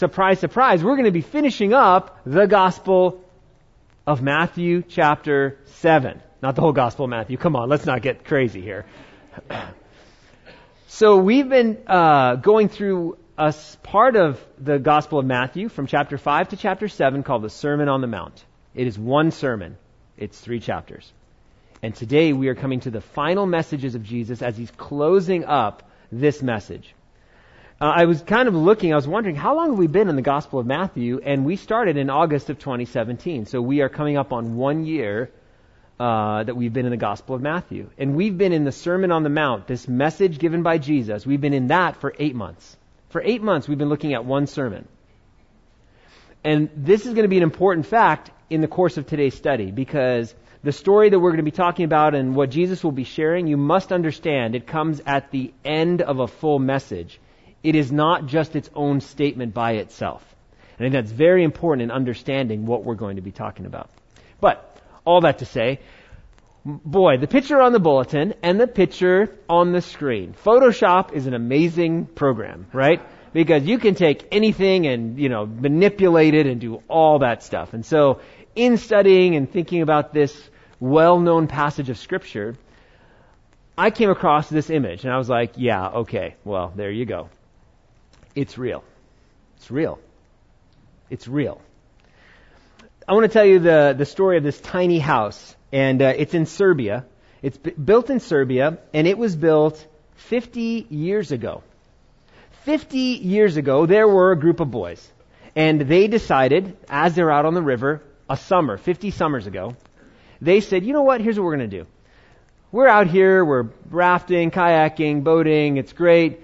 surprise, surprise, we're going to be finishing up the Gospel of Matthew chapter 7. Not the whole Gospel of Matthew. Come on, let's not get crazy here. so we've been uh, going through a part of the Gospel of Matthew from chapter 5 to chapter 7 called the Sermon on the Mount. It is one sermon. It's three chapters. And today we are coming to the final messages of Jesus as he's closing up this message. Uh, I was kind of looking, I was wondering, how long have we been in the Gospel of Matthew? And we started in August of 2017. So we are coming up on one year uh, that we've been in the Gospel of Matthew. And we've been in the Sermon on the Mount, this message given by Jesus. We've been in that for eight months. For eight months, we've been looking at one sermon. And this is going to be an important fact in the course of today's study because the story that we're going to be talking about and what Jesus will be sharing, you must understand it comes at the end of a full message. It is not just its own statement by itself. And I think that's very important in understanding what we're going to be talking about. But, all that to say, boy, the picture on the bulletin and the picture on the screen. Photoshop is an amazing program, right? Because you can take anything and, you know, manipulate it and do all that stuff. And so, in studying and thinking about this well-known passage of scripture, I came across this image and I was like, yeah, okay, well, there you go. It's real. It's real. It's real. I want to tell you the, the story of this tiny house, and uh, it's in Serbia. It's b- built in Serbia, and it was built 50 years ago. 50 years ago, there were a group of boys, and they decided, as they're out on the river, a summer, 50 summers ago, they said, you know what, here's what we're going to do. We're out here, we're rafting, kayaking, boating, it's great.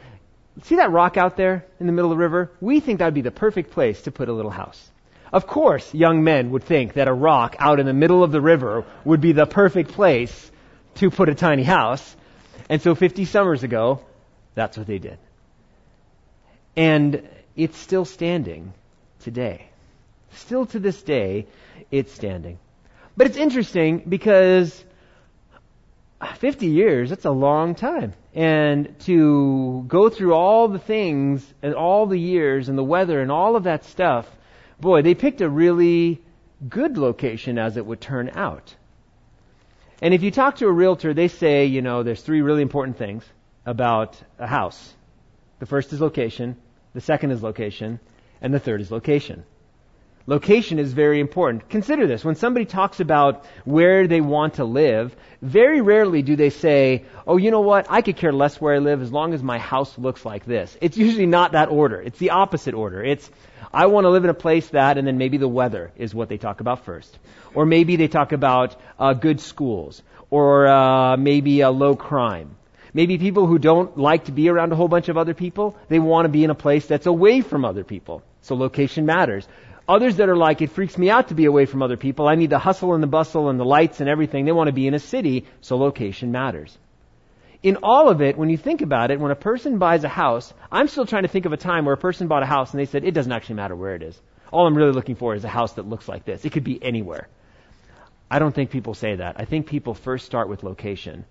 See that rock out there in the middle of the river? We think that would be the perfect place to put a little house. Of course, young men would think that a rock out in the middle of the river would be the perfect place to put a tiny house. And so 50 summers ago, that's what they did. And it's still standing today. Still to this day, it's standing. But it's interesting because 50 years, that's a long time. And to go through all the things and all the years and the weather and all of that stuff, boy, they picked a really good location as it would turn out. And if you talk to a realtor, they say, you know, there's three really important things about a house. The first is location, the second is location, and the third is location. Location is very important. Consider this. When somebody talks about where they want to live, very rarely do they say, oh, you know what? I could care less where I live as long as my house looks like this. It's usually not that order. It's the opposite order. It's, I want to live in a place that, and then maybe the weather is what they talk about first. Or maybe they talk about uh, good schools. Or uh, maybe a low crime. Maybe people who don't like to be around a whole bunch of other people, they want to be in a place that's away from other people. So location matters. Others that are like, it freaks me out to be away from other people. I need the hustle and the bustle and the lights and everything. They want to be in a city, so location matters. In all of it, when you think about it, when a person buys a house, I'm still trying to think of a time where a person bought a house and they said, it doesn't actually matter where it is. All I'm really looking for is a house that looks like this. It could be anywhere. I don't think people say that. I think people first start with location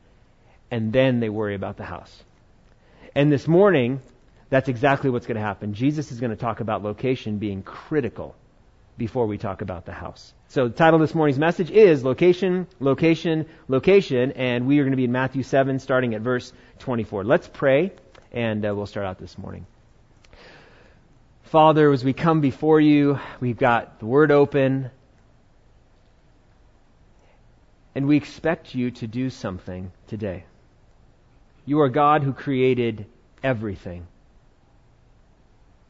and then they worry about the house. And this morning, that's exactly what's going to happen. Jesus is going to talk about location being critical before we talk about the house. So the title of this morning's message is Location, Location, Location, and we are going to be in Matthew 7 starting at verse 24. Let's pray, and uh, we'll start out this morning. Father, as we come before you, we've got the Word open, and we expect you to do something today. You are God who created everything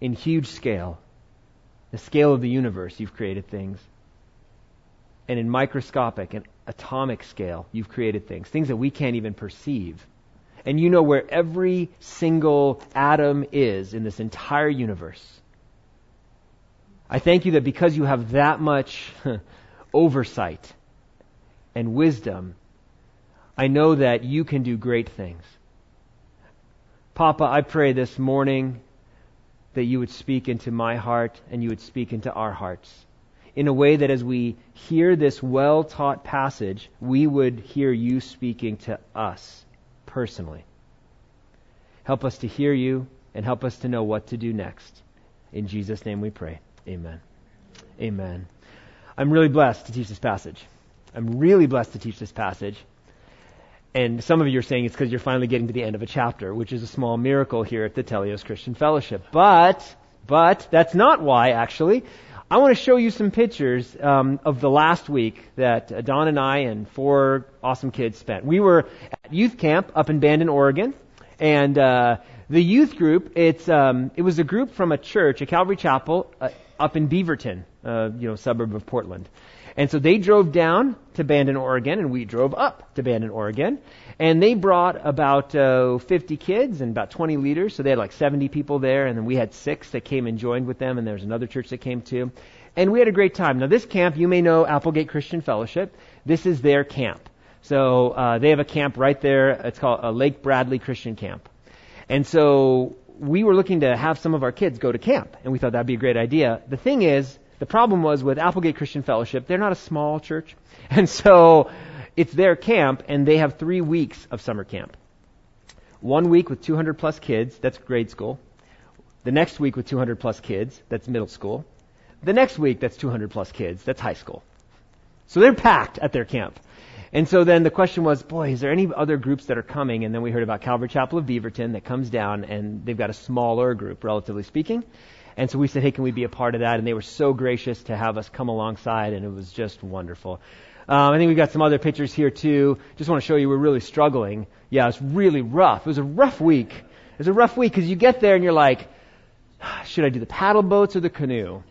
in huge scale the scale of the universe, you've created things. And in microscopic and atomic scale, you've created things, things that we can't even perceive. And you know where every single atom is in this entire universe. I thank you that because you have that much oversight and wisdom, I know that you can do great things. Papa, I pray this morning that you would speak into my heart and you would speak into our hearts. In a way that as we hear this well taught passage, we would hear you speaking to us personally. Help us to hear you and help us to know what to do next. In Jesus' name we pray. Amen. Amen. I'm really blessed to teach this passage. I'm really blessed to teach this passage. And some of you are saying it's because you're finally getting to the end of a chapter, which is a small miracle here at the Telios Christian Fellowship. But, but, that's not why, actually. I want to show you some pictures um, of the last week that Dawn and I and four awesome kids spent. We were at youth camp up in Bandon, Oregon, and uh, the youth group, it's, um, it was a group from a church, a Calvary Chapel, uh, up in Beaverton, uh, you know, suburb of Portland. And so they drove down to Bandon, Oregon, and we drove up to Bandon, Oregon. And they brought about uh, 50 kids and about 20 leaders. So they had like 70 people there, and then we had six that came and joined with them, and there was another church that came too. And we had a great time. Now, this camp, you may know Applegate Christian Fellowship. This is their camp. So uh, they have a camp right there. It's called a Lake Bradley Christian Camp. And so we were looking to have some of our kids go to camp, and we thought that'd be a great idea. The thing is, the problem was with Applegate Christian Fellowship, they're not a small church. And so it's their camp, and they have three weeks of summer camp. One week with 200 plus kids, that's grade school. The next week with 200 plus kids, that's middle school. The next week, that's 200 plus kids, that's high school. So they're packed at their camp. And so then the question was, boy, is there any other groups that are coming? And then we heard about Calvary Chapel of Beaverton that comes down, and they've got a smaller group, relatively speaking. And so we said, hey, can we be a part of that? And they were so gracious to have us come alongside, and it was just wonderful. Um, I think we've got some other pictures here too. Just want to show you we're really struggling. Yeah, it's really rough. It was a rough week. It was a rough week because you get there and you're like, should I do the paddle boats or the canoe?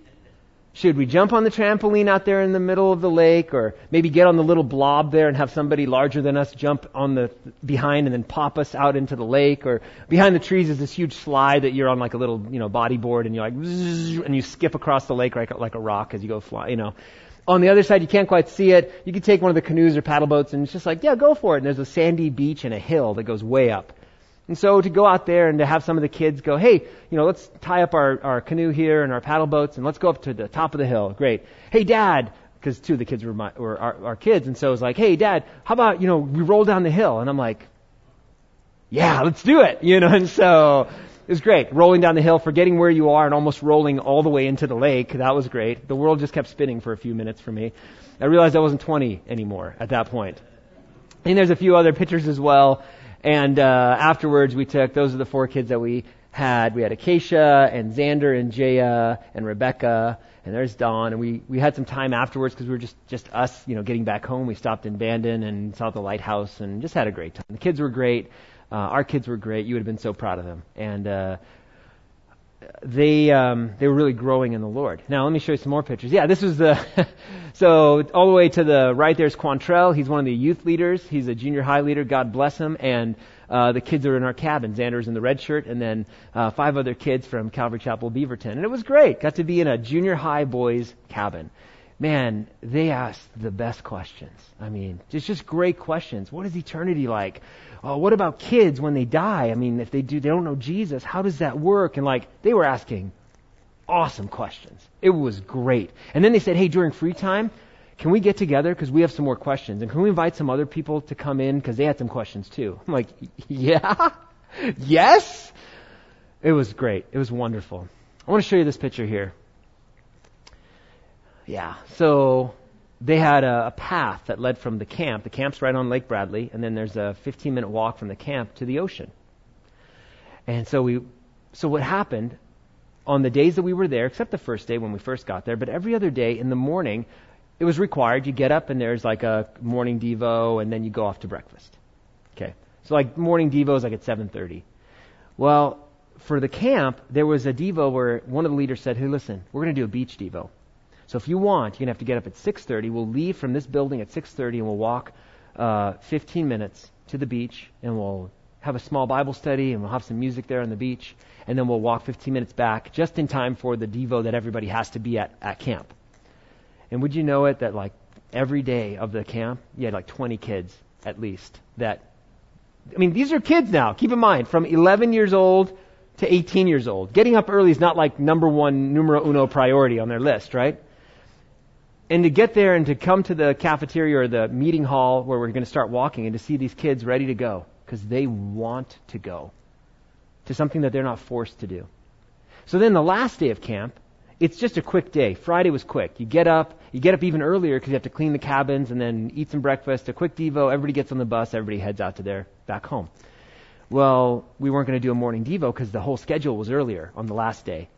Should we jump on the trampoline out there in the middle of the lake or maybe get on the little blob there and have somebody larger than us jump on the behind and then pop us out into the lake or behind the trees is this huge slide that you're on like a little, you know, bodyboard and you're like, and you skip across the lake like, like a rock as you go fly, you know. On the other side, you can't quite see it. You can take one of the canoes or paddle boats and it's just like, yeah, go for it. And there's a sandy beach and a hill that goes way up. And so to go out there and to have some of the kids go, hey, you know, let's tie up our, our canoe here and our paddle boats and let's go up to the top of the hill. Great. Hey, Dad, because two of the kids were, my, were our, our kids, and so it was like, hey, Dad, how about you know we roll down the hill? And I'm like, yeah, let's do it. You know, and so it was great. Rolling down the hill, forgetting where you are, and almost rolling all the way into the lake. That was great. The world just kept spinning for a few minutes for me. I realized I wasn't 20 anymore at that point. And there's a few other pictures as well. And uh, afterwards, we took those are the four kids that we had. We had Acacia and Xander and Jaya and Rebecca, and there's Dawn. And we we had some time afterwards because we were just just us, you know, getting back home. We stopped in Bandon and saw the lighthouse and just had a great time. The kids were great. Uh, our kids were great. You would have been so proud of them. And uh, they um, they were really growing in the Lord. Now let me show you some more pictures. Yeah, this was the so all the way to the right. There's Quantrell. He's one of the youth leaders. He's a junior high leader. God bless him. And uh, the kids are in our cabin. Xander's in the red shirt, and then uh, five other kids from Calvary Chapel Beaverton. And it was great. Got to be in a junior high boys cabin. Man, they asked the best questions. I mean, it's just great questions. What is eternity like? oh, what about kids when they die? I mean, if they do, they don't know Jesus, how does that work? And like, they were asking awesome questions. It was great. And then they said, hey, during free time, can we get together because we have some more questions? And can we invite some other people to come in because they had some questions too? I'm like, yeah, yes. It was great. It was wonderful. I want to show you this picture here. Yeah. So they had a, a, path that led from the camp. The camp's right on Lake Bradley, and then there's a 15 minute walk from the camp to the ocean. And so we, so what happened on the days that we were there, except the first day when we first got there, but every other day in the morning, it was required. You get up and there's like a morning devo, and then you go off to breakfast. Okay, so like morning devo is like at 7:30. Well, for the camp, there was a devo where one of the leaders said, "Hey, listen, we're going to do a beach devo." So if you want, you're going to have to get up at 6.30. We'll leave from this building at 6.30 and we'll walk uh, 15 minutes to the beach and we'll have a small Bible study and we'll have some music there on the beach and then we'll walk 15 minutes back just in time for the Devo that everybody has to be at at camp. And would you know it that like every day of the camp, you had like 20 kids at least that, I mean, these are kids now. Keep in mind, from 11 years old to 18 years old. Getting up early is not like number one, numero uno priority on their list, right? And to get there and to come to the cafeteria or the meeting hall where we're going to start walking and to see these kids ready to go because they want to go to something that they're not forced to do. So then the last day of camp, it's just a quick day. Friday was quick. You get up, you get up even earlier because you have to clean the cabins and then eat some breakfast, a quick Devo, everybody gets on the bus, everybody heads out to their back home. Well, we weren't going to do a morning Devo because the whole schedule was earlier on the last day.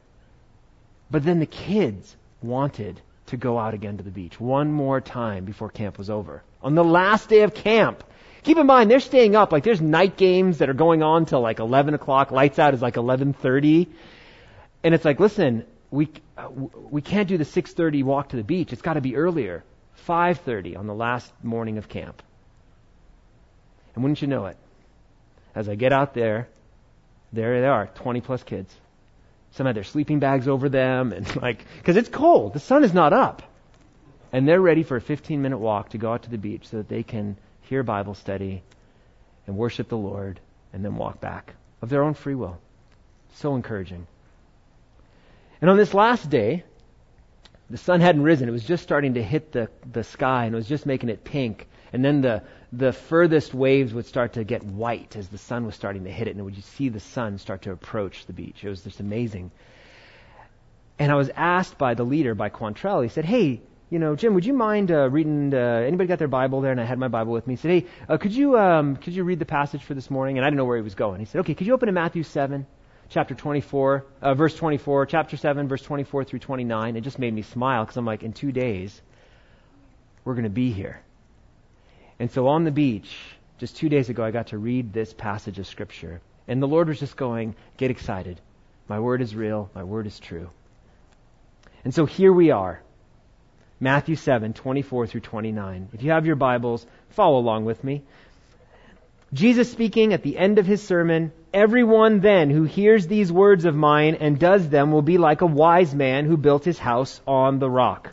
But then the kids wanted to go out again to the beach one more time before camp was over. On the last day of camp. Keep in mind, they're staying up. Like, there's night games that are going on till like 11 o'clock. Lights out is like 11.30. And it's like, listen, we, uh, we can't do the 6.30 walk to the beach. It's got to be earlier. 5.30 on the last morning of camp. And wouldn't you know it? As I get out there, there they are, 20 plus kids. Some had their sleeping bags over them and like, cause it's cold. The sun is not up. And they're ready for a 15 minute walk to go out to the beach so that they can hear Bible study and worship the Lord and then walk back of their own free will. So encouraging. And on this last day, the sun hadn't risen. It was just starting to hit the, the sky and it was just making it pink. And then the, the furthest waves would start to get white as the sun was starting to hit it, and would you see the sun start to approach the beach. It was just amazing. And I was asked by the leader, by Quantrell, he said, Hey, you know, Jim, would you mind uh, reading? Uh, anybody got their Bible there? And I had my Bible with me. He said, Hey, uh, could you um, could you read the passage for this morning? And I didn't know where he was going. He said, Okay, could you open to Matthew seven, chapter twenty-four, uh, verse twenty-four, chapter seven, verse twenty-four through twenty-nine. It just made me smile because I'm like, in two days, we're going to be here. And so on the beach, just two days ago, I got to read this passage of Scripture. And the Lord was just going, Get excited. My word is real. My word is true. And so here we are. Matthew 7, 24 through 29. If you have your Bibles, follow along with me. Jesus speaking at the end of his sermon, Everyone then who hears these words of mine and does them will be like a wise man who built his house on the rock.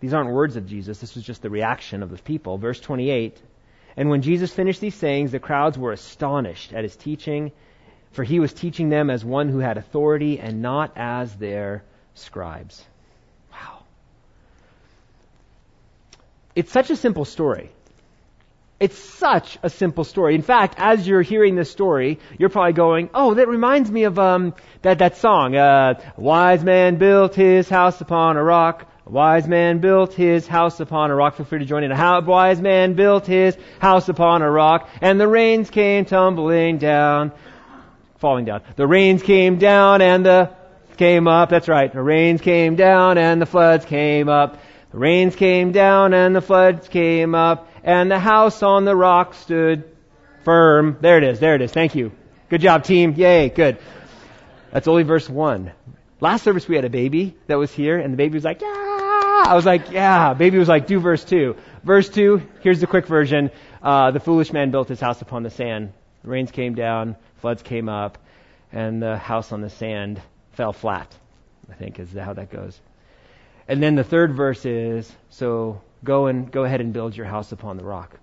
these aren't words of Jesus, this was just the reaction of the people. Verse 28 And when Jesus finished these sayings, the crowds were astonished at his teaching, for he was teaching them as one who had authority and not as their scribes. Wow. It's such a simple story. It's such a simple story. In fact, as you're hearing this story, you're probably going, "Oh, that reminds me of um, that that song. Uh, wise man built his house upon a rock. Wise man built his house upon a rock. Feel free to join in. A wise man built his house upon a rock, and the rains came tumbling down, falling down. The rains came down and the came up. That's right. The rains came down and the floods came up. The rains came down and the floods came up, and the house on the rock stood firm. There it is. There it is. Thank you. Good job, team. Yay. Good. That's only verse one. Last service we had a baby that was here, and the baby was like, yeah. I was like, yeah. Baby was like, do verse 2. Verse 2, here's the quick version. Uh, the foolish man built his house upon the sand. The rains came down, floods came up, and the house on the sand fell flat, I think is how that goes. And then the third verse is, so go and go ahead and build your house upon the rock.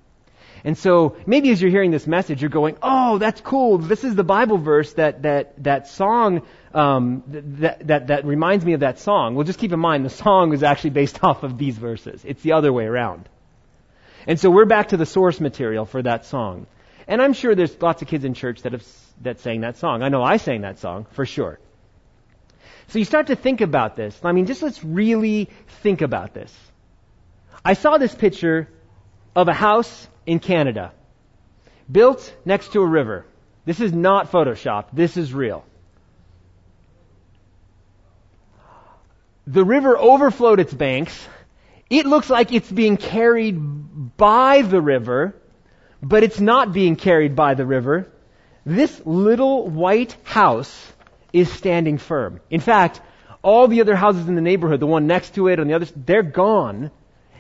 And so maybe as you're hearing this message, you're going, "Oh, that's cool. This is the Bible verse that that that song um, that that that reminds me of that song." Well, just keep in mind the song is actually based off of these verses. It's the other way around. And so we're back to the source material for that song. And I'm sure there's lots of kids in church that have that sang that song. I know I sang that song for sure. So you start to think about this. I mean, just let's really think about this. I saw this picture of a house in Canada, built next to a river. This is not Photoshop. This is real. The river overflowed its banks. It looks like it's being carried by the river, but it's not being carried by the river. This little white house is standing firm. In fact, all the other houses in the neighborhood, the one next to it and the others, they're gone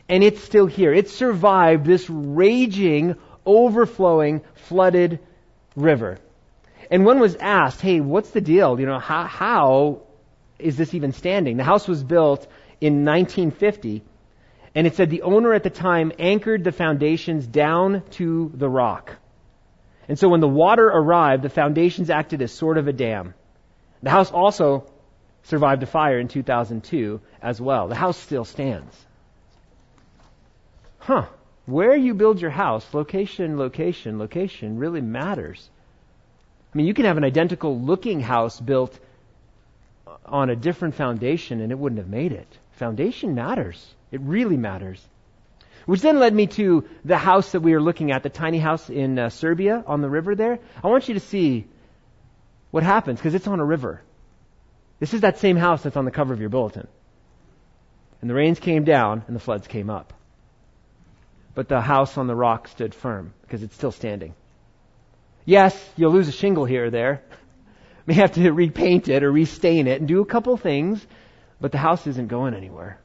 and it's still here. It survived this raging, overflowing, flooded river. And one was asked, hey, what's the deal? You know, how, how is this even standing? The house was built in 1950, and it said the owner at the time anchored the foundations down to the rock. And so when the water arrived, the foundations acted as sort of a dam. The house also survived a fire in 2002 as well. The house still stands. Huh. Where you build your house, location, location, location really matters. I mean, you can have an identical looking house built on a different foundation and it wouldn't have made it. Foundation matters. It really matters. Which then led me to the house that we are looking at, the tiny house in uh, Serbia on the river there. I want you to see what happens because it's on a river. This is that same house that's on the cover of your bulletin. And the rains came down and the floods came up. But the house on the rock stood firm because it's still standing. Yes, you'll lose a shingle here or there. May have to repaint it or restain it and do a couple things, but the house isn't going anywhere.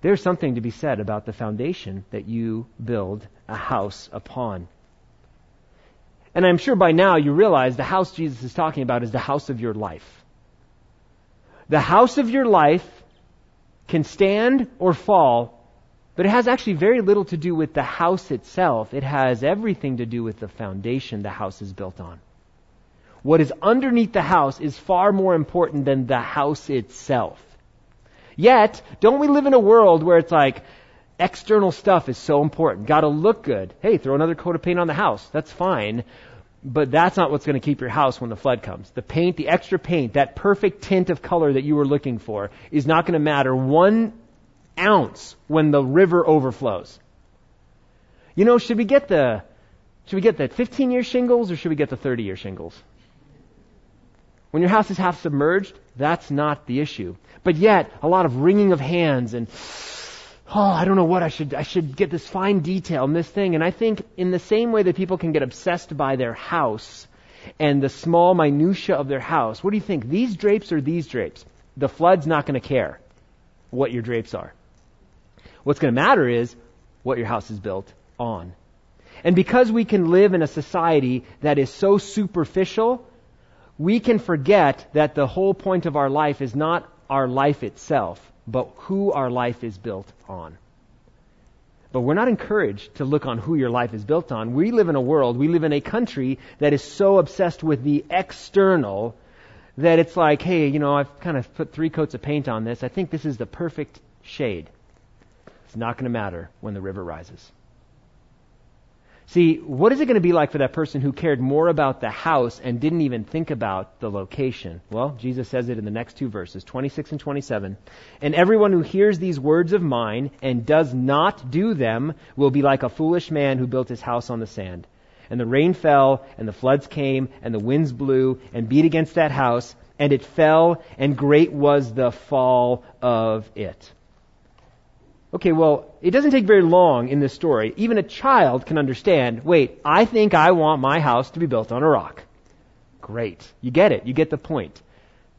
There's something to be said about the foundation that you build a house upon. And I'm sure by now you realize the house Jesus is talking about is the house of your life. The house of your life can stand or fall, but it has actually very little to do with the house itself. It has everything to do with the foundation the house is built on. What is underneath the house is far more important than the house itself. Yet, don't we live in a world where it's like, external stuff is so important. Gotta look good. Hey, throw another coat of paint on the house. That's fine. But that's not what's going to keep your house when the flood comes. The paint, the extra paint, that perfect tint of color that you were looking for is not going to matter one ounce when the river overflows. You know, should we get the, should we get the 15 year shingles or should we get the 30 year shingles? When your house is half submerged, that's not the issue. But yet, a lot of wringing of hands and, oh, I don't know what I should, I should get this fine detail in this thing. And I think in the same way that people can get obsessed by their house and the small minutia of their house, what do you think? These drapes or these drapes? The flood's not going to care what your drapes are. What's going to matter is what your house is built on. And because we can live in a society that is so superficial, we can forget that the whole point of our life is not our life itself, but who our life is built on. But we're not encouraged to look on who your life is built on. We live in a world, we live in a country that is so obsessed with the external that it's like, hey, you know, I've kind of put three coats of paint on this. I think this is the perfect shade. It's not going to matter when the river rises. See, what is it going to be like for that person who cared more about the house and didn't even think about the location? Well, Jesus says it in the next two verses, 26 and 27. And everyone who hears these words of mine and does not do them will be like a foolish man who built his house on the sand. And the rain fell, and the floods came, and the winds blew and beat against that house, and it fell, and great was the fall of it. Okay, well, it doesn't take very long in this story. Even a child can understand, wait, I think I want my house to be built on a rock. Great. You get it. You get the point.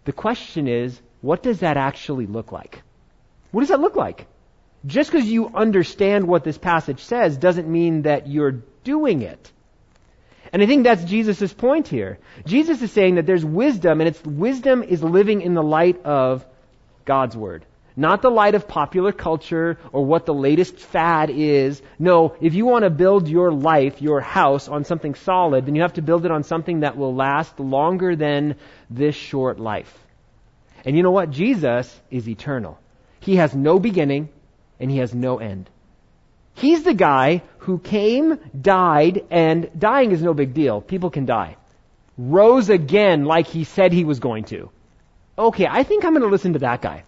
The question is, what does that actually look like? What does that look like? Just because you understand what this passage says doesn't mean that you're doing it. And I think that's Jesus' point here. Jesus is saying that there's wisdom, and it's wisdom is living in the light of God's Word. Not the light of popular culture or what the latest fad is. No, if you want to build your life, your house on something solid, then you have to build it on something that will last longer than this short life. And you know what? Jesus is eternal. He has no beginning and he has no end. He's the guy who came, died, and dying is no big deal. People can die. Rose again like he said he was going to. Okay, I think I'm going to listen to that guy.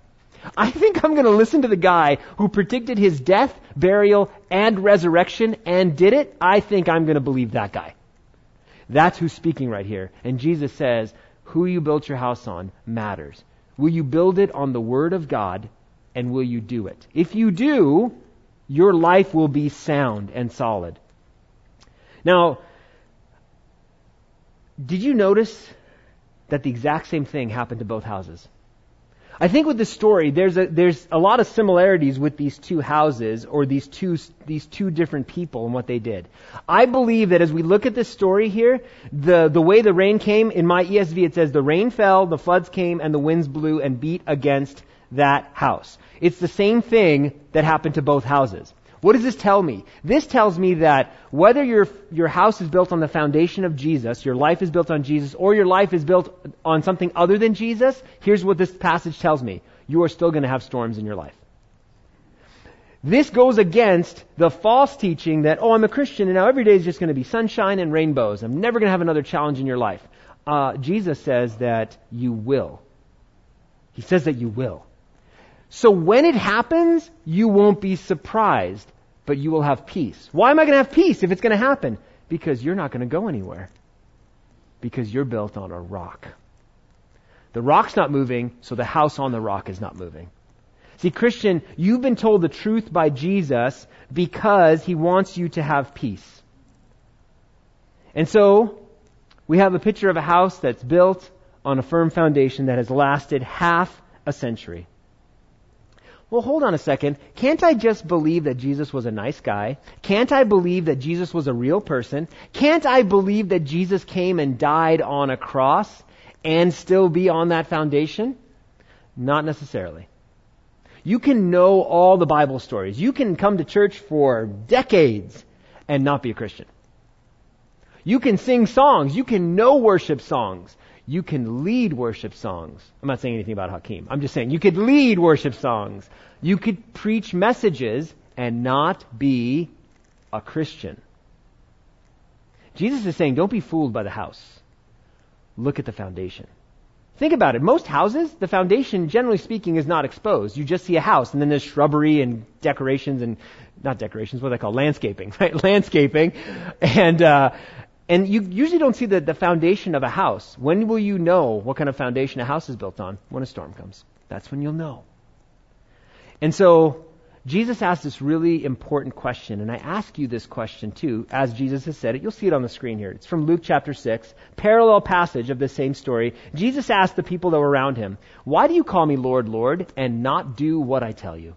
I think I'm going to listen to the guy who predicted his death, burial, and resurrection and did it. I think I'm going to believe that guy. That's who's speaking right here. And Jesus says, who you built your house on matters. Will you build it on the Word of God and will you do it? If you do, your life will be sound and solid. Now, did you notice that the exact same thing happened to both houses? I think with this story, there's a, there's a lot of similarities with these two houses or these two, these two different people and what they did. I believe that as we look at this story here, the, the way the rain came, in my ESV it says the rain fell, the floods came, and the winds blew and beat against that house. It's the same thing that happened to both houses. What does this tell me? This tells me that whether your, your house is built on the foundation of Jesus, your life is built on Jesus, or your life is built on something other than Jesus, here's what this passage tells me. You are still going to have storms in your life. This goes against the false teaching that, oh, I'm a Christian and now every day is just going to be sunshine and rainbows. I'm never going to have another challenge in your life. Uh, Jesus says that you will. He says that you will. So when it happens, you won't be surprised, but you will have peace. Why am I going to have peace if it's going to happen? Because you're not going to go anywhere. Because you're built on a rock. The rock's not moving, so the house on the rock is not moving. See, Christian, you've been told the truth by Jesus because he wants you to have peace. And so, we have a picture of a house that's built on a firm foundation that has lasted half a century well, hold on a second. Can't I just believe that Jesus was a nice guy? Can't I believe that Jesus was a real person? Can't I believe that Jesus came and died on a cross and still be on that foundation? Not necessarily. You can know all the Bible stories. You can come to church for decades and not be a Christian. You can sing songs. You can know worship songs. You can lead worship songs. I'm not saying anything about Hakeem. I'm just saying you could lead worship songs. You could preach messages and not be a Christian. Jesus is saying, don't be fooled by the house. Look at the foundation. Think about it. Most houses, the foundation, generally speaking, is not exposed. You just see a house, and then there's shrubbery and decorations and not decorations, what do they call landscaping, right? Landscaping, and uh, and you usually don't see the, the foundation of a house. When will you know what kind of foundation a house is built on? When a storm comes. That's when you'll know. And so, Jesus asked this really important question, and I ask you this question too, as Jesus has said it. You'll see it on the screen here. It's from Luke chapter 6, parallel passage of the same story. Jesus asked the people that were around him, Why do you call me Lord, Lord, and not do what I tell you?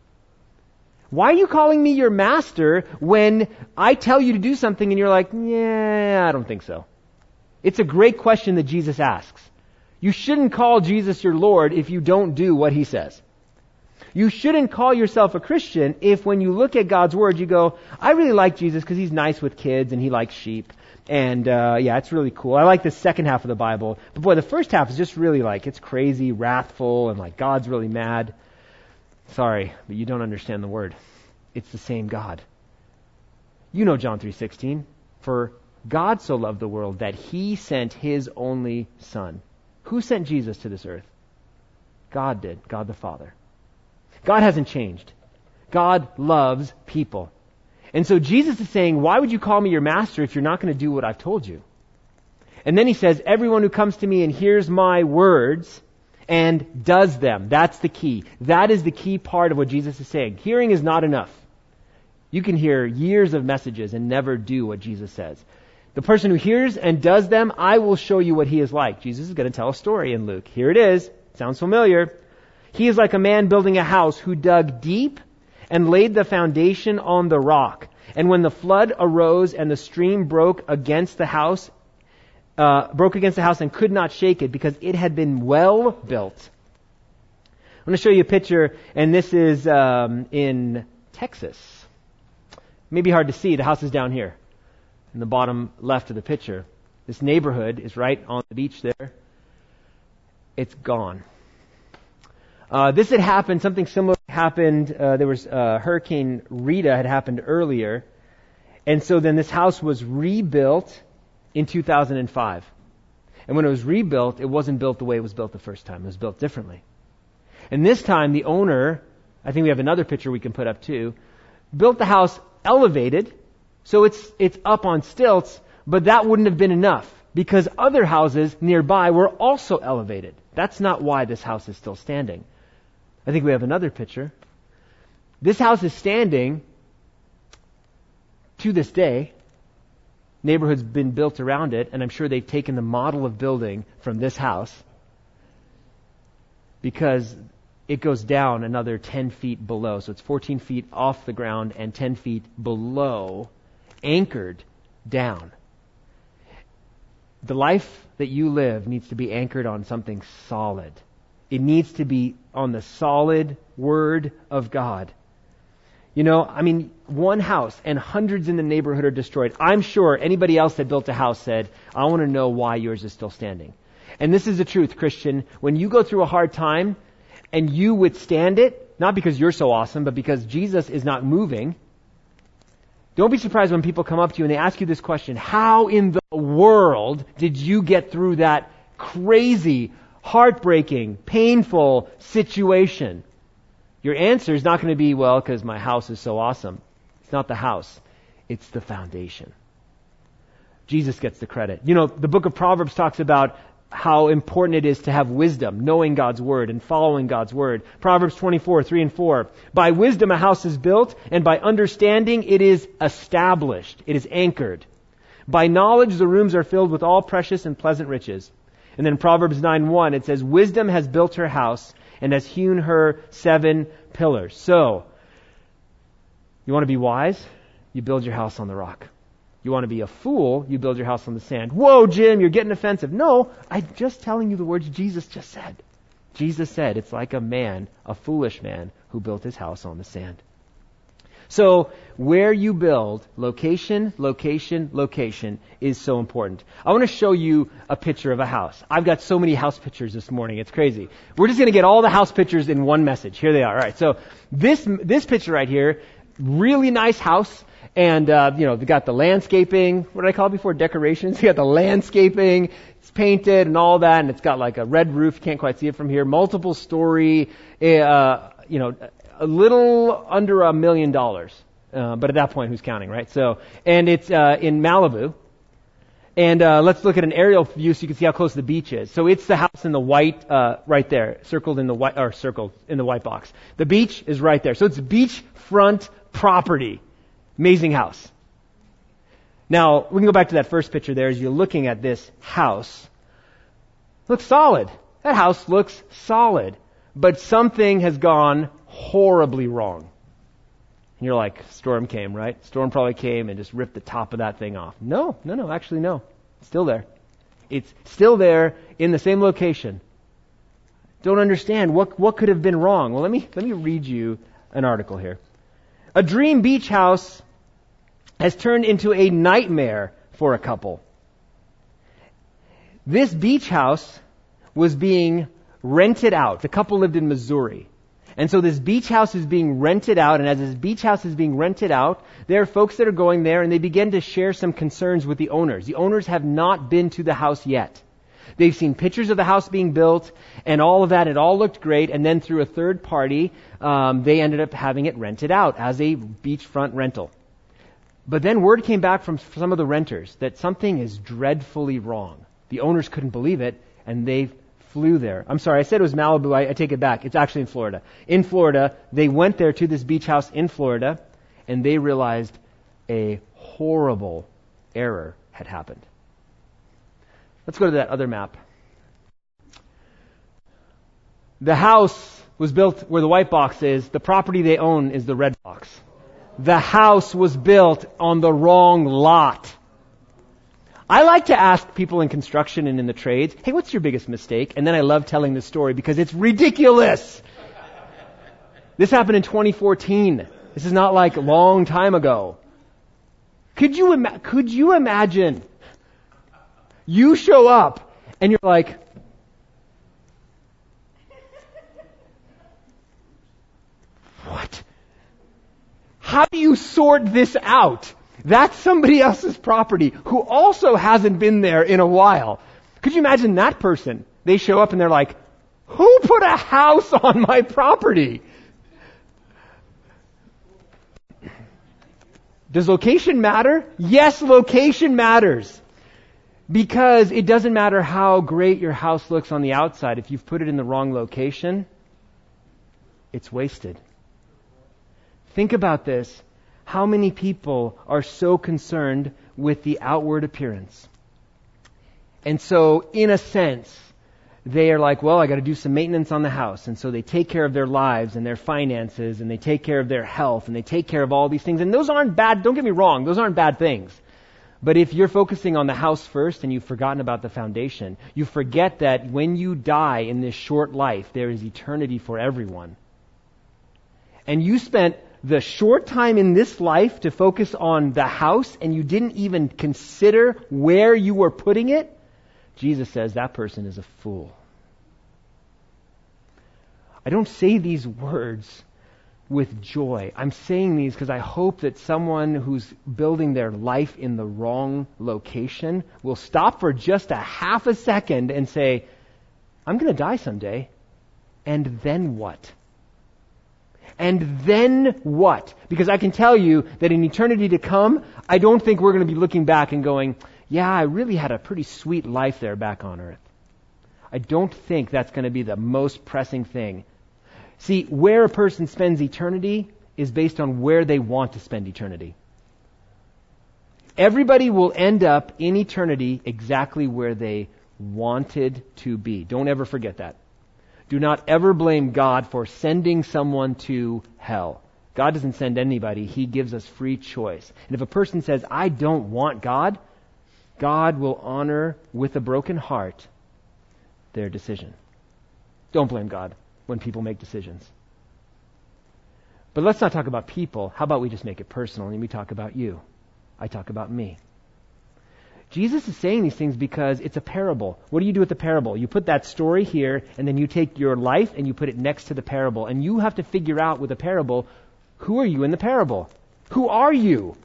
Why are you calling me your master when I tell you to do something and you're like, yeah, I don't think so? It's a great question that Jesus asks. You shouldn't call Jesus your Lord if you don't do what he says. You shouldn't call yourself a Christian if when you look at God's Word you go, I really like Jesus because he's nice with kids and he likes sheep. And uh, yeah, it's really cool. I like the second half of the Bible. But boy, the first half is just really like, it's crazy, wrathful, and like God's really mad. Sorry, but you don't understand the word. It's the same God. You know John 3:16, for God so loved the world that he sent his only son. Who sent Jesus to this earth? God did, God the Father. God hasn't changed. God loves people. And so Jesus is saying, why would you call me your master if you're not going to do what I've told you? And then he says, everyone who comes to me and hears my words and does them. That's the key. That is the key part of what Jesus is saying. Hearing is not enough. You can hear years of messages and never do what Jesus says. The person who hears and does them, I will show you what he is like. Jesus is going to tell a story in Luke. Here it is. Sounds familiar. He is like a man building a house who dug deep and laid the foundation on the rock. And when the flood arose and the stream broke against the house, uh, broke against the house and could not shake it because it had been well built. I'm going to show you a picture, and this is um, in Texas. Maybe hard to see. The house is down here in the bottom left of the picture. This neighborhood is right on the beach there. It's gone. Uh, this had happened, something similar happened, uh, there was uh, Hurricane Rita had happened earlier. And so then this house was rebuilt in 2005. And when it was rebuilt, it wasn't built the way it was built the first time. It was built differently. And this time, the owner, I think we have another picture we can put up too, built the house elevated, so it's, it's up on stilts, but that wouldn't have been enough because other houses nearby were also elevated. That's not why this house is still standing. I think we have another picture. This house is standing to this day neighborhood's been built around it, and I'm sure they've taken the model of building from this house because it goes down another 10 feet below. So it's 14 feet off the ground and 10 feet below, anchored down. The life that you live needs to be anchored on something solid. It needs to be on the solid Word of God. You know, I mean, one house and hundreds in the neighborhood are destroyed. I'm sure anybody else that built a house said, I want to know why yours is still standing. And this is the truth, Christian. When you go through a hard time and you withstand it, not because you're so awesome, but because Jesus is not moving, don't be surprised when people come up to you and they ask you this question How in the world did you get through that crazy, heartbreaking, painful situation? Your answer is not going to be, well, because my house is so awesome. It's not the house, it's the foundation. Jesus gets the credit. You know, the book of Proverbs talks about how important it is to have wisdom, knowing God's word and following God's word. Proverbs 24, 3 and 4. By wisdom a house is built, and by understanding it is established. It is anchored. By knowledge the rooms are filled with all precious and pleasant riches. And then Proverbs 9, 1, it says, Wisdom has built her house and has hewn her seven pillars. So, you want to be wise? You build your house on the rock. You want to be a fool, you build your house on the sand. Whoa, Jim, you're getting offensive. No, I'm just telling you the words Jesus just said. Jesus said it's like a man, a foolish man, who built his house on the sand. So, where you build, location, location, location is so important. I want to show you a picture of a house. I've got so many house pictures this morning. It's crazy. We're just going to get all the house pictures in one message. Here they are. All right. So, this, this picture right here, really nice house. And, uh, you know, they got the landscaping. What did I call it before? Decorations. You got the landscaping. It's painted and all that. And it's got like a red roof. Can't quite see it from here. Multiple story, uh, you know, a little under a million dollars. Uh, but at that point, who's counting, right? So, and it's, uh, in Malibu. And uh, let's look at an aerial view so you can see how close the beach is. So it's the house in the white, uh, right there, circled in the white, or circled in the white box. The beach is right there. So it's beachfront property. Amazing house. Now, we can go back to that first picture there as you're looking at this house. Looks solid. That house looks solid. But something has gone horribly wrong. And you're like, storm came, right? Storm probably came and just ripped the top of that thing off. No, no, no, actually no. It's still there. It's still there in the same location. Don't understand what what could have been wrong. Well, let me let me read you an article here. A dream beach house has turned into a nightmare for a couple. This beach house was being rented out. The couple lived in Missouri. And so this beach house is being rented out, and as this beach house is being rented out, there are folks that are going there and they begin to share some concerns with the owners. The owners have not been to the house yet. They've seen pictures of the house being built and all of that. It all looked great. And then through a third party, um, they ended up having it rented out as a beachfront rental. But then word came back from some of the renters that something is dreadfully wrong. The owners couldn't believe it, and they flew there. I'm sorry, I said it was Malibu. I, I take it back. It's actually in Florida. In Florida, they went there to this beach house in Florida, and they realized a horrible error had happened. Let's go to that other map. The house was built where the white box is. The property they own is the red box the house was built on the wrong lot. I like to ask people in construction and in the trades, hey, what's your biggest mistake? And then I love telling the story because it's ridiculous. This happened in 2014. This is not like a long time ago. Could you, ima- could you imagine you show up and you're like, what? How do you sort this out? That's somebody else's property who also hasn't been there in a while. Could you imagine that person? They show up and they're like, who put a house on my property? Does location matter? Yes, location matters. Because it doesn't matter how great your house looks on the outside. If you've put it in the wrong location, it's wasted. Think about this. How many people are so concerned with the outward appearance? And so, in a sense, they are like, well, I got to do some maintenance on the house. And so they take care of their lives and their finances and they take care of their health and they take care of all these things. And those aren't bad, don't get me wrong, those aren't bad things. But if you're focusing on the house first and you've forgotten about the foundation, you forget that when you die in this short life, there is eternity for everyone. And you spent the short time in this life to focus on the house and you didn't even consider where you were putting it, Jesus says that person is a fool. I don't say these words with joy. I'm saying these because I hope that someone who's building their life in the wrong location will stop for just a half a second and say, I'm going to die someday. And then what? And then what? Because I can tell you that in eternity to come, I don't think we're going to be looking back and going, yeah, I really had a pretty sweet life there back on earth. I don't think that's going to be the most pressing thing. See, where a person spends eternity is based on where they want to spend eternity. Everybody will end up in eternity exactly where they wanted to be. Don't ever forget that. Do not ever blame God for sending someone to hell. God doesn't send anybody. He gives us free choice. And if a person says, I don't want God, God will honor with a broken heart their decision. Don't blame God when people make decisions. But let's not talk about people. How about we just make it personal and we talk about you? I talk about me. Jesus is saying these things because it's a parable. What do you do with the parable? You put that story here, and then you take your life and you put it next to the parable. And you have to figure out with a parable who are you in the parable? Who are you?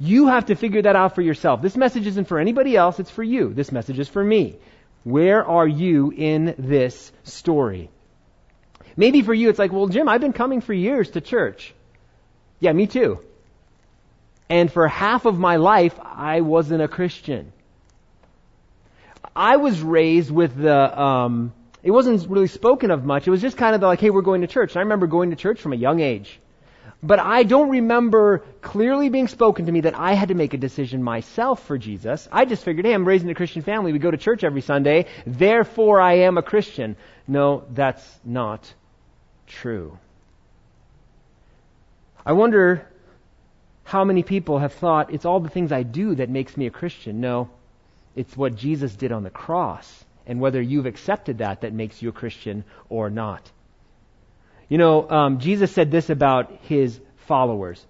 You have to figure that out for yourself. This message isn't for anybody else, it's for you. This message is for me. Where are you in this story? Maybe for you it's like, well, Jim, I've been coming for years to church. Yeah, me too. And for half of my life, I wasn't a Christian. I was raised with the, um, it wasn't really spoken of much. It was just kind of like, hey, we're going to church. And I remember going to church from a young age. But I don't remember clearly being spoken to me that I had to make a decision myself for Jesus. I just figured, hey, I'm raised in a Christian family. We go to church every Sunday. Therefore, I am a Christian. No, that's not true. I wonder how many people have thought it's all the things I do that makes me a Christian. No, it's what Jesus did on the cross and whether you've accepted that that makes you a Christian or not. You know, um, Jesus said this about his followers.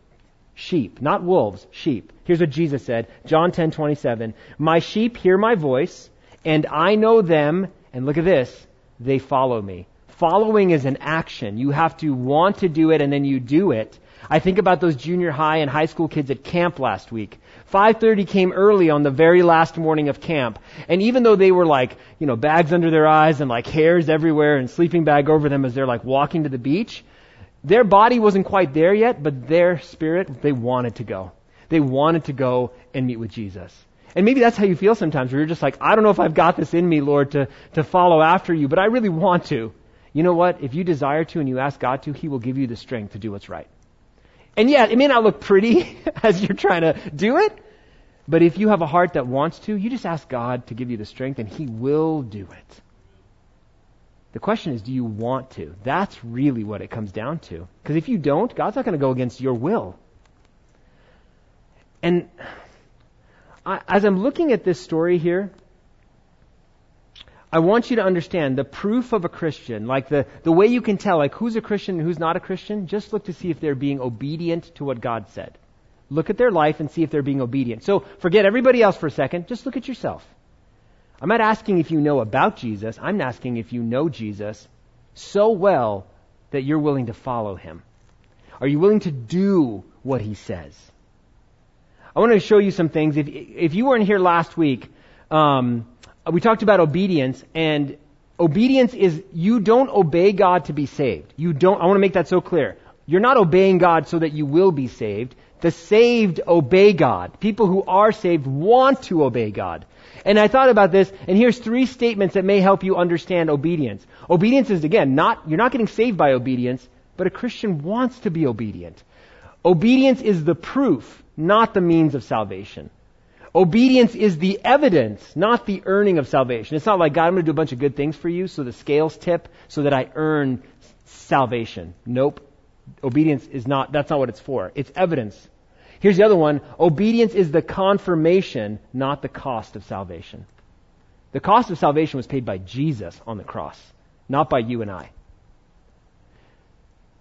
Sheep, not wolves, sheep. Here's what Jesus said, John 10:27. My sheep hear my voice, and I know them, and look at this, they follow me. Following is an action. You have to want to do it and then you do it. I think about those junior high and high school kids at camp last week. 5:30 came early on the very last morning of camp. And even though they were like, you know, bags under their eyes and like hairs everywhere and sleeping bag over them as they're like walking to the beach, their body wasn't quite there yet, but their spirit, they wanted to go. They wanted to go and meet with Jesus. And maybe that's how you feel sometimes, where you're just like, I don't know if I've got this in me, Lord, to, to follow after you, but I really want to. You know what? If you desire to and you ask God to, He will give you the strength to do what's right. And yeah, it may not look pretty as you're trying to do it, but if you have a heart that wants to, you just ask God to give you the strength and He will do it. The question is, do you want to? That's really what it comes down to. Because if you don't, God's not going to go against your will. And I, as I'm looking at this story here, I want you to understand the proof of a Christian, like the, the way you can tell, like who's a Christian and who's not a Christian, just look to see if they're being obedient to what God said. Look at their life and see if they're being obedient. So forget everybody else for a second, just look at yourself. I'm not asking if you know about Jesus, I'm asking if you know Jesus so well that you're willing to follow him. Are you willing to do what he says? I want to show you some things. If, if you weren't here last week, um, we talked about obedience, and obedience is you don't obey God to be saved. You don't, I want to make that so clear. You're not obeying God so that you will be saved. The saved obey God. People who are saved want to obey God. And I thought about this, and here's three statements that may help you understand obedience. Obedience is, again, not, you're not getting saved by obedience, but a Christian wants to be obedient. Obedience is the proof, not the means of salvation. Obedience is the evidence, not the earning of salvation. It's not like, God, I'm going to do a bunch of good things for you so the scales tip so that I earn salvation. Nope. Obedience is not, that's not what it's for. It's evidence. Here's the other one. Obedience is the confirmation, not the cost of salvation. The cost of salvation was paid by Jesus on the cross, not by you and I.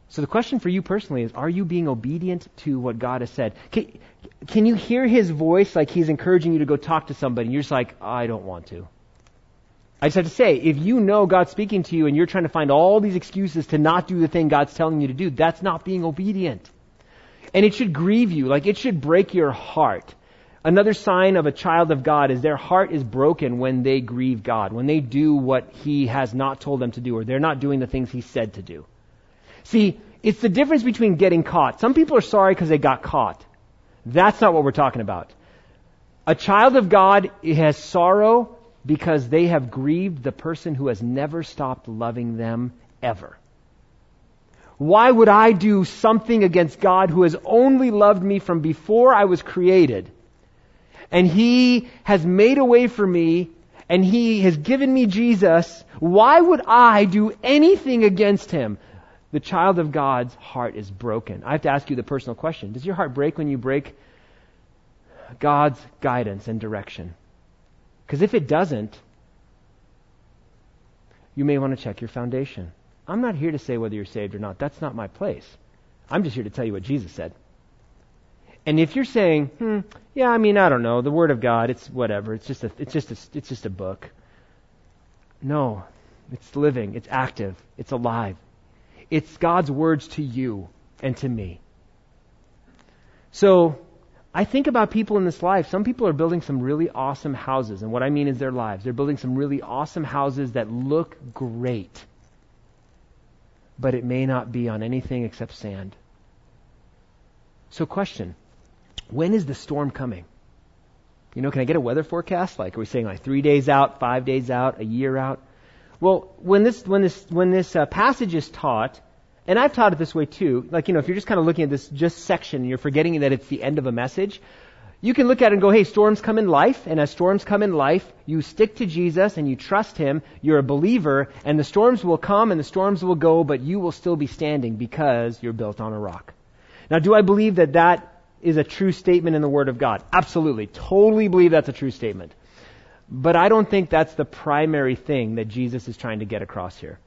So the question for you personally is, are you being obedient to what God has said? Can, can you hear his voice like he's encouraging you to go talk to somebody and you're just like, I don't want to? I just have to say, if you know God's speaking to you and you're trying to find all these excuses to not do the thing God's telling you to do, that's not being obedient. And it should grieve you, like it should break your heart. Another sign of a child of God is their heart is broken when they grieve God, when they do what He has not told them to do, or they're not doing the things He said to do. See, it's the difference between getting caught. Some people are sorry because they got caught. That's not what we're talking about. A child of God has sorrow because they have grieved the person who has never stopped loving them ever. Why would I do something against God who has only loved me from before I was created? And He has made a way for me and He has given me Jesus. Why would I do anything against Him? The child of God's heart is broken. I have to ask you the personal question Does your heart break when you break God's guidance and direction? Because if it doesn't, you may want to check your foundation. I'm not here to say whether you're saved or not. That's not my place. I'm just here to tell you what Jesus said. And if you're saying, hmm, yeah, I mean, I don't know, the Word of God, it's whatever, it's just a, it's just a, it's just a book. No, it's living, it's active, it's alive, it's God's words to you and to me. So, I think about people in this life. Some people are building some really awesome houses, and what I mean is their lives. They're building some really awesome houses that look great, but it may not be on anything except sand. So, question When is the storm coming? You know, can I get a weather forecast? Like, are we saying like three days out, five days out, a year out? Well, when this when this when this uh, passage is taught, and I've taught it this way too. Like you know, if you're just kind of looking at this just section and you're forgetting that it's the end of a message, you can look at it and go, hey, storms come in life, and as storms come in life, you stick to Jesus and you trust Him, you're a believer, and the storms will come and the storms will go, but you will still be standing because you're built on a rock. Now, do I believe that that is a true statement in the Word of God? Absolutely. Totally believe that's a true statement. But I don't think that's the primary thing that Jesus is trying to get across here.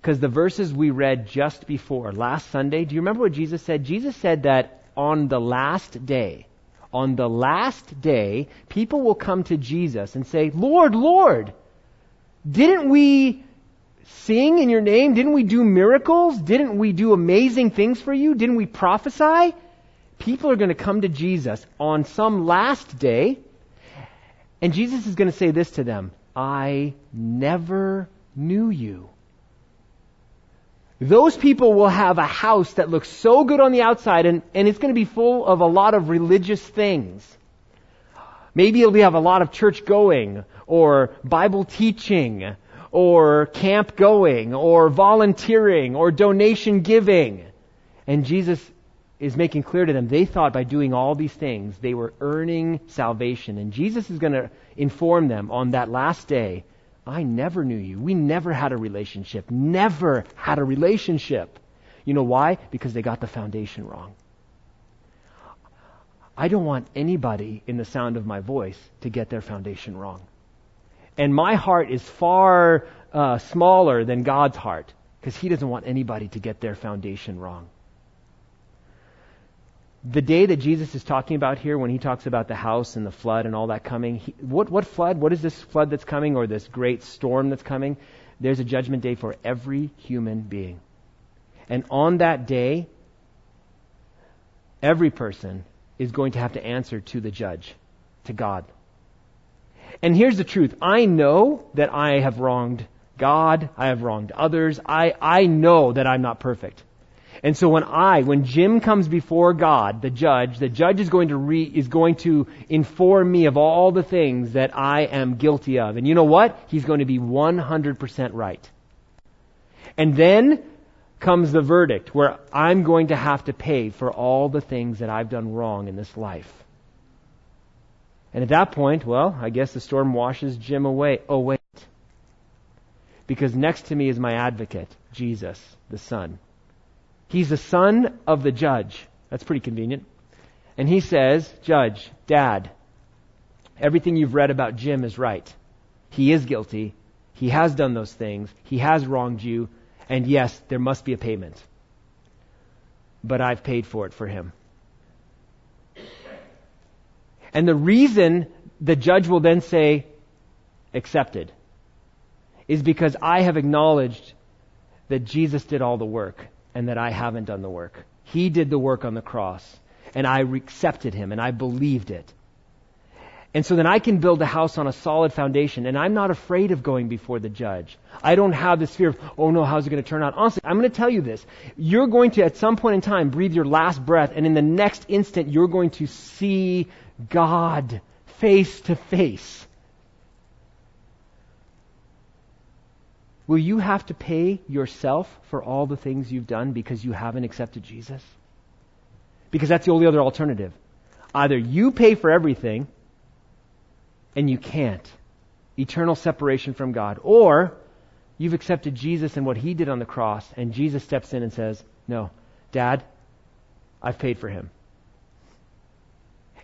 Because the verses we read just before, last Sunday, do you remember what Jesus said? Jesus said that on the last day, on the last day, people will come to Jesus and say, Lord, Lord, didn't we sing in your name? Didn't we do miracles? Didn't we do amazing things for you? Didn't we prophesy? People are going to come to Jesus on some last day and Jesus is going to say this to them I never knew you. Those people will have a house that looks so good on the outside, and, and it's going to be full of a lot of religious things. Maybe it'll have a lot of church going, or Bible teaching, or camp going, or volunteering, or donation giving. And Jesus is making clear to them they thought by doing all these things they were earning salvation. And Jesus is going to inform them on that last day I never knew you. We never had a relationship. Never had a relationship. You know why? Because they got the foundation wrong. I don't want anybody in the sound of my voice to get their foundation wrong. And my heart is far uh, smaller than God's heart because He doesn't want anybody to get their foundation wrong the day that Jesus is talking about here, when he talks about the house and the flood and all that coming, he, what, what flood? What is this flood that's coming or this great storm that's coming? There's a judgment day for every human being. And on that day, every person is going to have to answer to the judge, to God. And here's the truth I know that I have wronged God, I have wronged others, I, I know that I'm not perfect. And so when I, when Jim comes before God, the judge, the judge is going to re, is going to inform me of all the things that I am guilty of. And you know what? He's going to be 100% right. And then comes the verdict where I'm going to have to pay for all the things that I've done wrong in this life. And at that point, well, I guess the storm washes Jim away. Oh, wait. Because next to me is my advocate, Jesus, the Son. He's the son of the judge. That's pretty convenient. And he says, Judge, Dad, everything you've read about Jim is right. He is guilty. He has done those things. He has wronged you. And yes, there must be a payment. But I've paid for it for him. And the reason the judge will then say, accepted, is because I have acknowledged that Jesus did all the work and that I haven't done the work. He did the work on the cross, and I accepted him, and I believed it. And so then I can build a house on a solid foundation, and I'm not afraid of going before the judge. I don't have this fear of, oh no, how's it going to turn out? Honestly, I'm going to tell you this. You're going to, at some point in time, breathe your last breath, and in the next instant, you're going to see God face to face. Will you have to pay yourself for all the things you've done because you haven't accepted Jesus? Because that's the only other alternative. Either you pay for everything and you can't. Eternal separation from God. Or you've accepted Jesus and what he did on the cross and Jesus steps in and says, No, Dad, I've paid for him.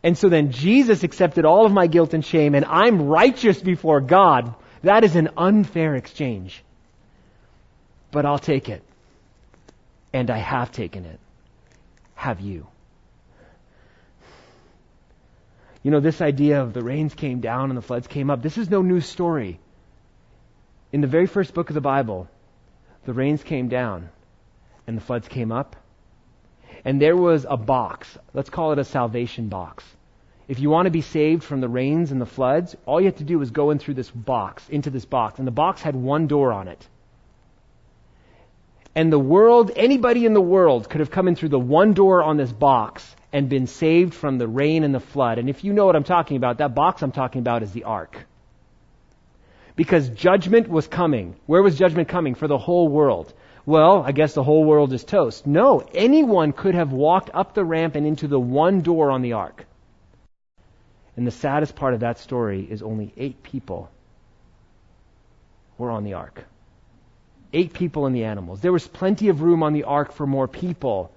And so then Jesus accepted all of my guilt and shame and I'm righteous before God. That is an unfair exchange but I'll take it. And I have taken it. Have you? You know, this idea of the rains came down and the floods came up, this is no new story. In the very first book of the Bible, the rains came down and the floods came up. And there was a box. Let's call it a salvation box. If you want to be saved from the rains and the floods, all you have to do is go in through this box, into this box. And the box had one door on it. And the world, anybody in the world could have come in through the one door on this box and been saved from the rain and the flood. And if you know what I'm talking about, that box I'm talking about is the ark. Because judgment was coming. Where was judgment coming? For the whole world. Well, I guess the whole world is toast. No, anyone could have walked up the ramp and into the one door on the ark. And the saddest part of that story is only eight people were on the ark eight people and the animals. There was plenty of room on the ark for more people.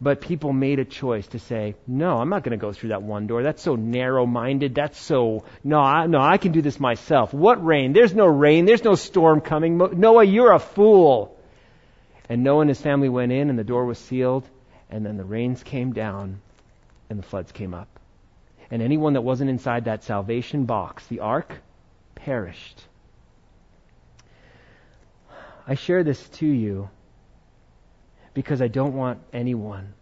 But people made a choice to say, no, I'm not going to go through that one door. That's so narrow minded. That's so, no, I, no, I can do this myself. What rain? There's no rain. There's no storm coming. Noah, you're a fool. And Noah and his family went in and the door was sealed and then the rains came down and the floods came up. And anyone that wasn't inside that salvation box, the ark, perished. I share this to you because I don't want anyone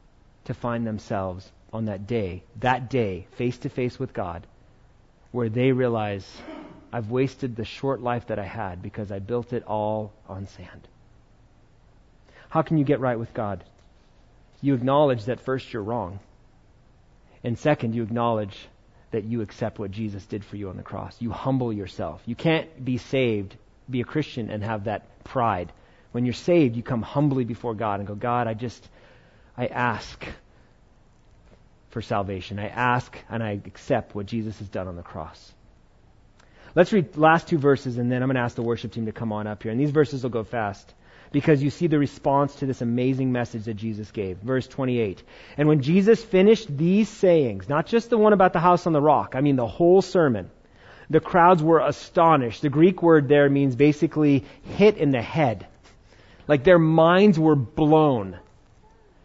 to find themselves on that day, that day, face to face with God, where they realize I've wasted the short life that I had because I built it all on sand. How can you get right with God? You acknowledge that first you're wrong. And second, you acknowledge that you accept what Jesus did for you on the cross. You humble yourself. You can't be saved be a Christian and have that pride. When you're saved, you come humbly before God and go, God, I just, I ask for salvation. I ask and I accept what Jesus has done on the cross. Let's read last two verses and then I'm going to ask the worship team to come on up here. And these verses will go fast because you see the response to this amazing message that Jesus gave. Verse 28. And when Jesus finished these sayings, not just the one about the house on the rock, I mean the whole sermon, the crowds were astonished. The Greek word there means basically hit in the head. Like their minds were blown.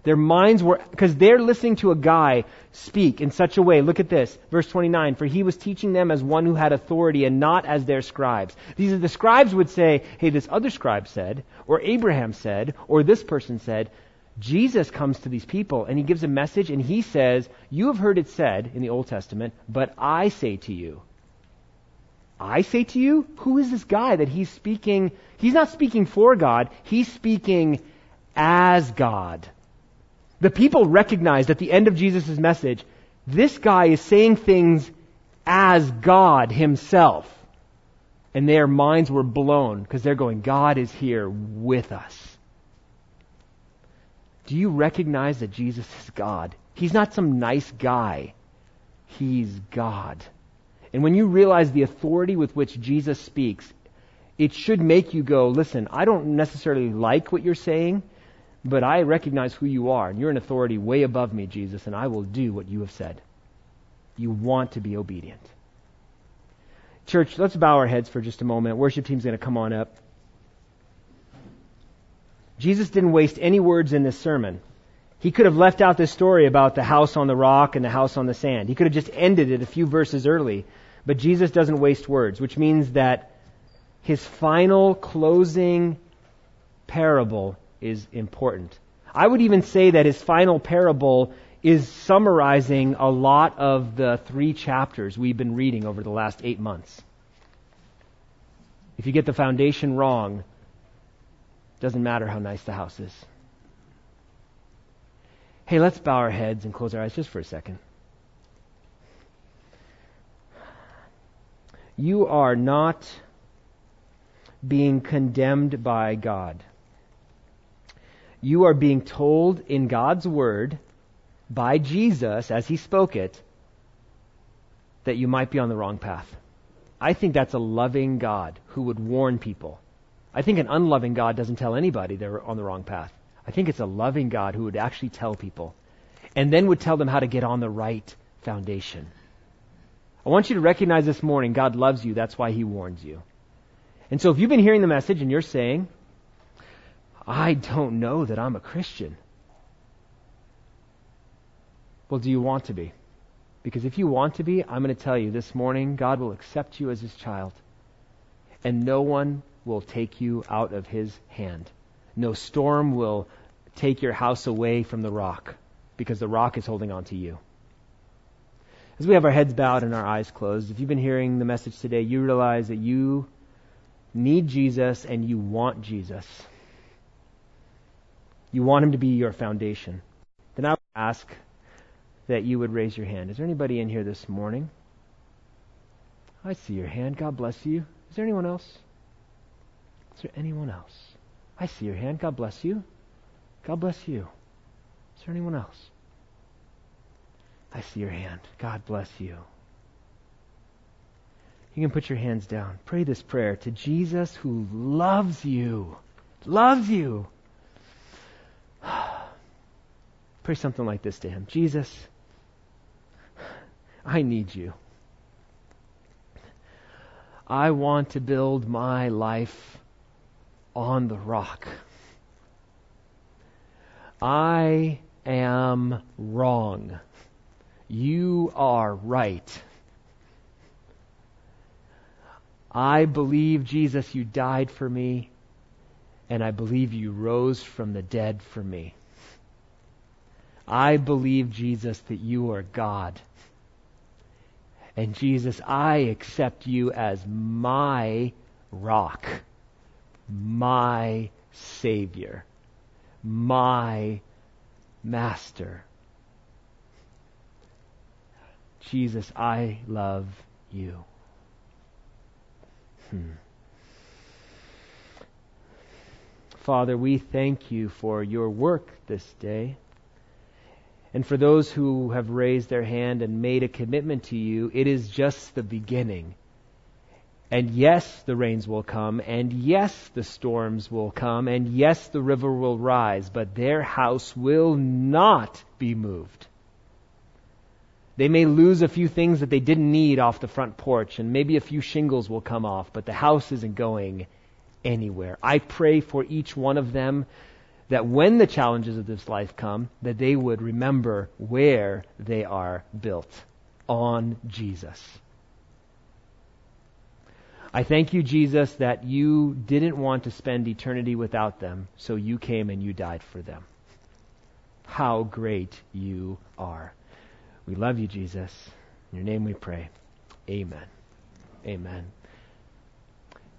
Their minds were, because they're listening to a guy speak in such a way. Look at this, verse 29. For he was teaching them as one who had authority and not as their scribes. These are the scribes would say, hey, this other scribe said, or Abraham said, or this person said. Jesus comes to these people and he gives a message and he says, You have heard it said in the Old Testament, but I say to you. I say to you, who is this guy that he's speaking? He's not speaking for God, he's speaking as God. The people recognized at the end of Jesus' message, this guy is saying things as God himself. And their minds were blown because they're going, God is here with us. Do you recognize that Jesus is God? He's not some nice guy. He's God. And when you realize the authority with which Jesus speaks, it should make you go, listen, I don't necessarily like what you're saying, but I recognize who you are, and you're an authority way above me, Jesus, and I will do what you have said. You want to be obedient. Church, let's bow our heads for just a moment. Worship team's going to come on up. Jesus didn't waste any words in this sermon. He could have left out this story about the house on the rock and the house on the sand. He could have just ended it a few verses early. But Jesus doesn't waste words, which means that his final closing parable is important. I would even say that his final parable is summarizing a lot of the three chapters we've been reading over the last eight months. If you get the foundation wrong, doesn't matter how nice the house is. Hey, let's bow our heads and close our eyes just for a second. You are not being condemned by God. You are being told in God's Word by Jesus, as He spoke it, that you might be on the wrong path. I think that's a loving God who would warn people. I think an unloving God doesn't tell anybody they're on the wrong path. I think it's a loving God who would actually tell people and then would tell them how to get on the right foundation. I want you to recognize this morning God loves you. That's why He warns you. And so if you've been hearing the message and you're saying, I don't know that I'm a Christian. Well, do you want to be? Because if you want to be, I'm going to tell you this morning, God will accept you as His child. And no one will take you out of His hand. No storm will take your house away from the rock because the rock is holding on to you. As we have our heads bowed and our eyes closed, if you've been hearing the message today, you realize that you need Jesus and you want Jesus. You want him to be your foundation. Then I would ask that you would raise your hand. Is there anybody in here this morning? I see your hand. God bless you. Is there anyone else? Is there anyone else? I see your hand. God bless you. God bless you. Is there anyone else? I see your hand. God bless you. You can put your hands down. Pray this prayer to Jesus who loves you. Loves you. Pray something like this to him Jesus, I need you. I want to build my life on the rock. I am wrong. You are right. I believe, Jesus, you died for me, and I believe you rose from the dead for me. I believe, Jesus, that you are God. And Jesus, I accept you as my rock, my Savior, my Master. Jesus, I love you. Hmm. Father, we thank you for your work this day. And for those who have raised their hand and made a commitment to you, it is just the beginning. And yes, the rains will come, and yes, the storms will come, and yes, the river will rise, but their house will not be moved. They may lose a few things that they didn't need off the front porch, and maybe a few shingles will come off, but the house isn't going anywhere. I pray for each one of them that when the challenges of this life come, that they would remember where they are built on Jesus. I thank you, Jesus, that you didn't want to spend eternity without them, so you came and you died for them. How great you are. We love you, Jesus. In your name we pray. Amen. Amen.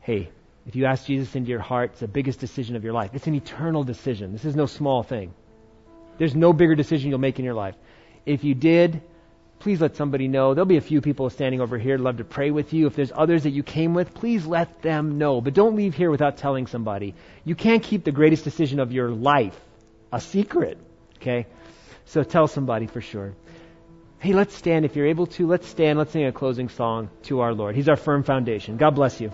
Hey, if you ask Jesus into your heart, it's the biggest decision of your life. It's an eternal decision. This is no small thing. There's no bigger decision you'll make in your life. If you did, please let somebody know. There'll be a few people standing over here love to pray with you. If there's others that you came with, please let them know. But don't leave here without telling somebody. You can't keep the greatest decision of your life a secret. Okay? So tell somebody for sure. Hey, let's stand if you're able to. Let's stand. Let's sing a closing song to our Lord. He's our firm foundation. God bless you.